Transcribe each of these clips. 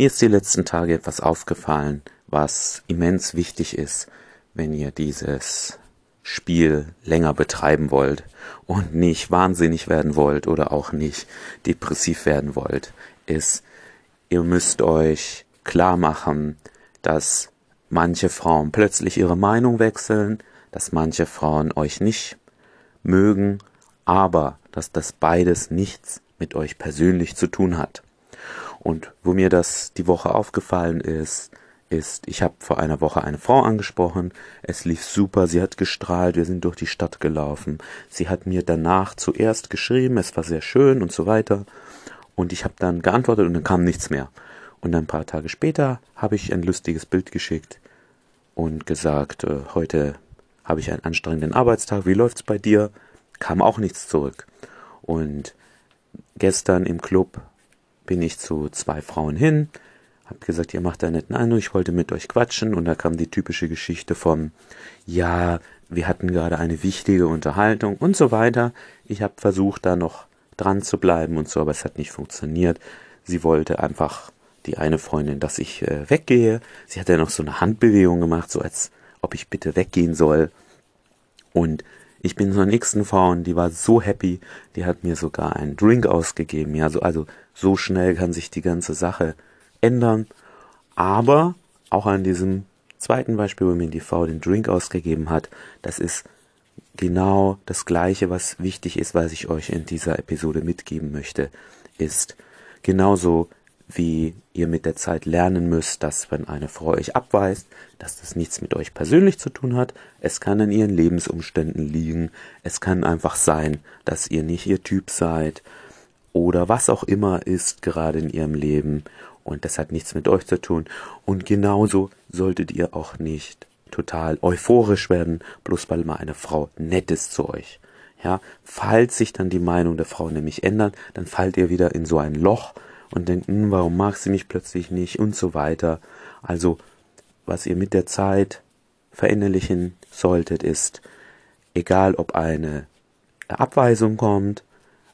Mir ist die letzten Tage etwas aufgefallen, was immens wichtig ist, wenn ihr dieses Spiel länger betreiben wollt und nicht wahnsinnig werden wollt oder auch nicht depressiv werden wollt, ist, ihr müsst euch klar machen, dass manche Frauen plötzlich ihre Meinung wechseln, dass manche Frauen euch nicht mögen, aber dass das beides nichts mit euch persönlich zu tun hat. Und wo mir das die Woche aufgefallen ist, ist, ich habe vor einer Woche eine Frau angesprochen, es lief super, sie hat gestrahlt, wir sind durch die Stadt gelaufen. Sie hat mir danach zuerst geschrieben, es war sehr schön und so weiter. Und ich habe dann geantwortet und dann kam nichts mehr. Und ein paar Tage später habe ich ein lustiges Bild geschickt und gesagt, äh, heute habe ich einen anstrengenden Arbeitstag, wie läuft's bei dir? Kam auch nichts zurück. Und gestern im Club bin ich zu zwei Frauen hin, hab gesagt, ihr macht einen netten Eindruck, ich wollte mit euch quatschen und da kam die typische Geschichte vom, ja, wir hatten gerade eine wichtige Unterhaltung und so weiter. Ich habe versucht, da noch dran zu bleiben und so, aber es hat nicht funktioniert. Sie wollte einfach die eine Freundin, dass ich äh, weggehe. Sie hat ja noch so eine Handbewegung gemacht, so als ob ich bitte weggehen soll. Und ich bin zur nächsten Frau und die war so happy, die hat mir sogar einen Drink ausgegeben. Ja, so, also so schnell kann sich die ganze Sache ändern. Aber auch an diesem zweiten Beispiel, wo mir die Frau den Drink ausgegeben hat, das ist genau das Gleiche, was wichtig ist, was ich euch in dieser Episode mitgeben möchte, ist genauso wie ihr mit der Zeit lernen müsst, dass wenn eine Frau euch abweist, dass das nichts mit euch persönlich zu tun hat. Es kann in ihren Lebensumständen liegen. Es kann einfach sein, dass ihr nicht ihr Typ seid oder was auch immer ist gerade in ihrem Leben und das hat nichts mit euch zu tun. Und genauso solltet ihr auch nicht total euphorisch werden, bloß weil mal eine Frau nett ist zu euch. Ja, falls sich dann die Meinung der Frau nämlich ändert, dann fallt ihr wieder in so ein Loch und denkt, hm, warum mag sie mich plötzlich nicht und so weiter. Also, was ihr mit der Zeit verinnerlichen solltet, ist, egal ob eine Abweisung kommt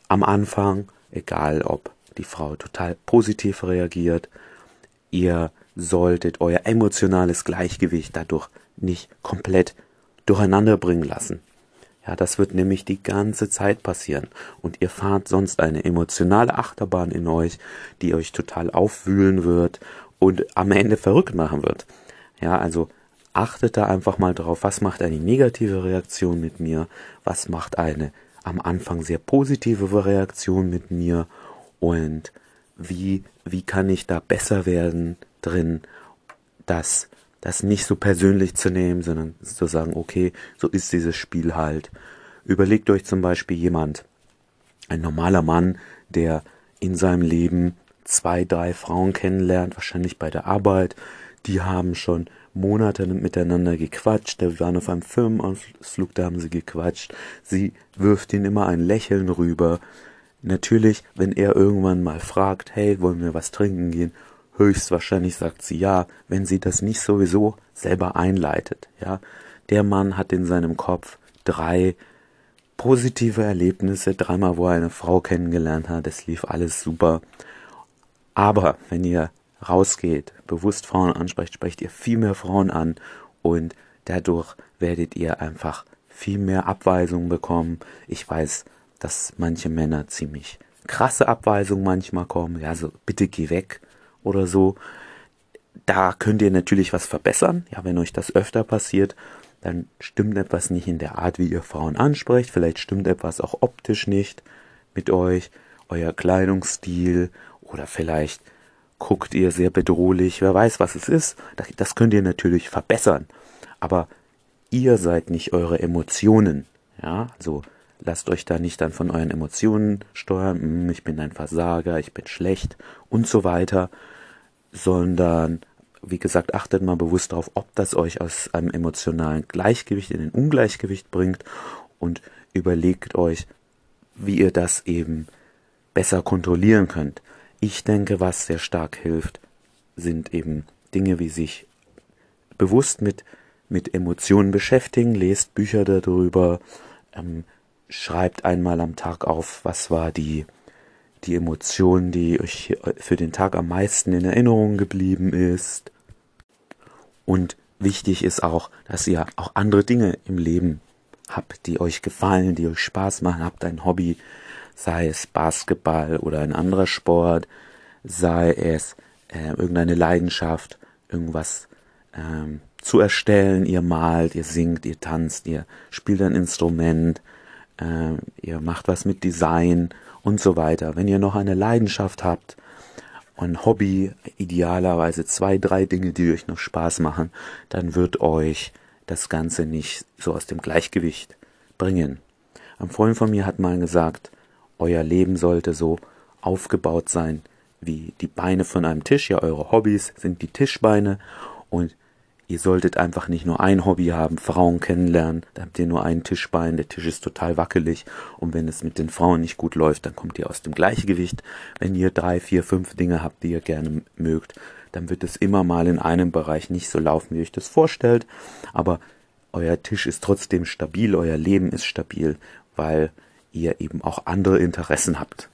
am Anfang, egal ob die Frau total positiv reagiert. Ihr solltet euer emotionales Gleichgewicht dadurch nicht komplett durcheinander bringen lassen. Ja, das wird nämlich die ganze Zeit passieren. Und ihr fahrt sonst eine emotionale Achterbahn in euch, die euch total aufwühlen wird und am Ende verrückt machen wird. Ja, also achtet da einfach mal drauf, was macht eine negative Reaktion mit mir, was macht eine am Anfang sehr positive Reaktion mit mir und wie, wie kann ich da besser werden drin, das, das nicht so persönlich zu nehmen, sondern zu sagen, okay, so ist dieses Spiel halt. Überlegt euch zum Beispiel jemand, ein normaler Mann, der in seinem Leben zwei, drei Frauen kennenlernt, wahrscheinlich bei der Arbeit, die haben schon Monate miteinander gequatscht, da waren auf einem Firmenausflug, da haben sie gequatscht, sie wirft ihn immer ein Lächeln rüber, Natürlich, wenn er irgendwann mal fragt, hey, wollen wir was trinken gehen? Höchstwahrscheinlich sagt sie ja, wenn sie das nicht sowieso selber einleitet, ja. Der Mann hat in seinem Kopf drei positive Erlebnisse, dreimal, wo er eine Frau kennengelernt hat, es lief alles super. Aber wenn ihr rausgeht, bewusst Frauen ansprecht, sprecht ihr viel mehr Frauen an und dadurch werdet ihr einfach viel mehr Abweisungen bekommen. Ich weiß, dass manche Männer ziemlich krasse Abweisungen manchmal kommen, ja, so bitte geh weg oder so. Da könnt ihr natürlich was verbessern, ja, wenn euch das öfter passiert, dann stimmt etwas nicht in der Art, wie ihr Frauen ansprecht, vielleicht stimmt etwas auch optisch nicht mit euch, euer Kleidungsstil. Oder vielleicht guckt ihr sehr bedrohlich, wer weiß, was es ist. Das könnt ihr natürlich verbessern, aber ihr seid nicht eure Emotionen, ja, also Lasst euch da nicht dann von euren Emotionen steuern, hm, ich bin ein Versager, ich bin schlecht und so weiter, sondern wie gesagt, achtet mal bewusst darauf, ob das euch aus einem emotionalen Gleichgewicht in ein Ungleichgewicht bringt und überlegt euch, wie ihr das eben besser kontrollieren könnt. Ich denke, was sehr stark hilft, sind eben Dinge wie sich bewusst mit, mit Emotionen beschäftigen, lest Bücher darüber, ähm, schreibt einmal am Tag auf, was war die, die Emotion, die euch für den Tag am meisten in Erinnerung geblieben ist. Und wichtig ist auch, dass ihr auch andere Dinge im Leben habt, die euch gefallen, die euch Spaß machen, habt ein Hobby, sei es Basketball oder ein anderer Sport, sei es äh, irgendeine Leidenschaft, irgendwas ähm, zu erstellen. Ihr malt, ihr singt, ihr tanzt, ihr spielt ein Instrument, äh, ihr macht was mit Design und so weiter. Wenn ihr noch eine Leidenschaft habt, ein Hobby, idealerweise zwei, drei Dinge, die euch noch Spaß machen, dann wird euch das Ganze nicht so aus dem Gleichgewicht bringen. Ein Freund von mir hat mal gesagt, euer Leben sollte so aufgebaut sein wie die Beine von einem Tisch. Ja, eure Hobbys sind die Tischbeine und Ihr solltet einfach nicht nur ein Hobby haben, Frauen kennenlernen, da habt ihr nur ein Tischbein, der Tisch ist total wackelig und wenn es mit den Frauen nicht gut läuft, dann kommt ihr aus dem Gleichgewicht. Wenn ihr drei, vier, fünf Dinge habt, die ihr gerne mögt, dann wird es immer mal in einem Bereich nicht so laufen, wie ihr euch das vorstellt, aber euer Tisch ist trotzdem stabil, euer Leben ist stabil, weil ihr eben auch andere Interessen habt.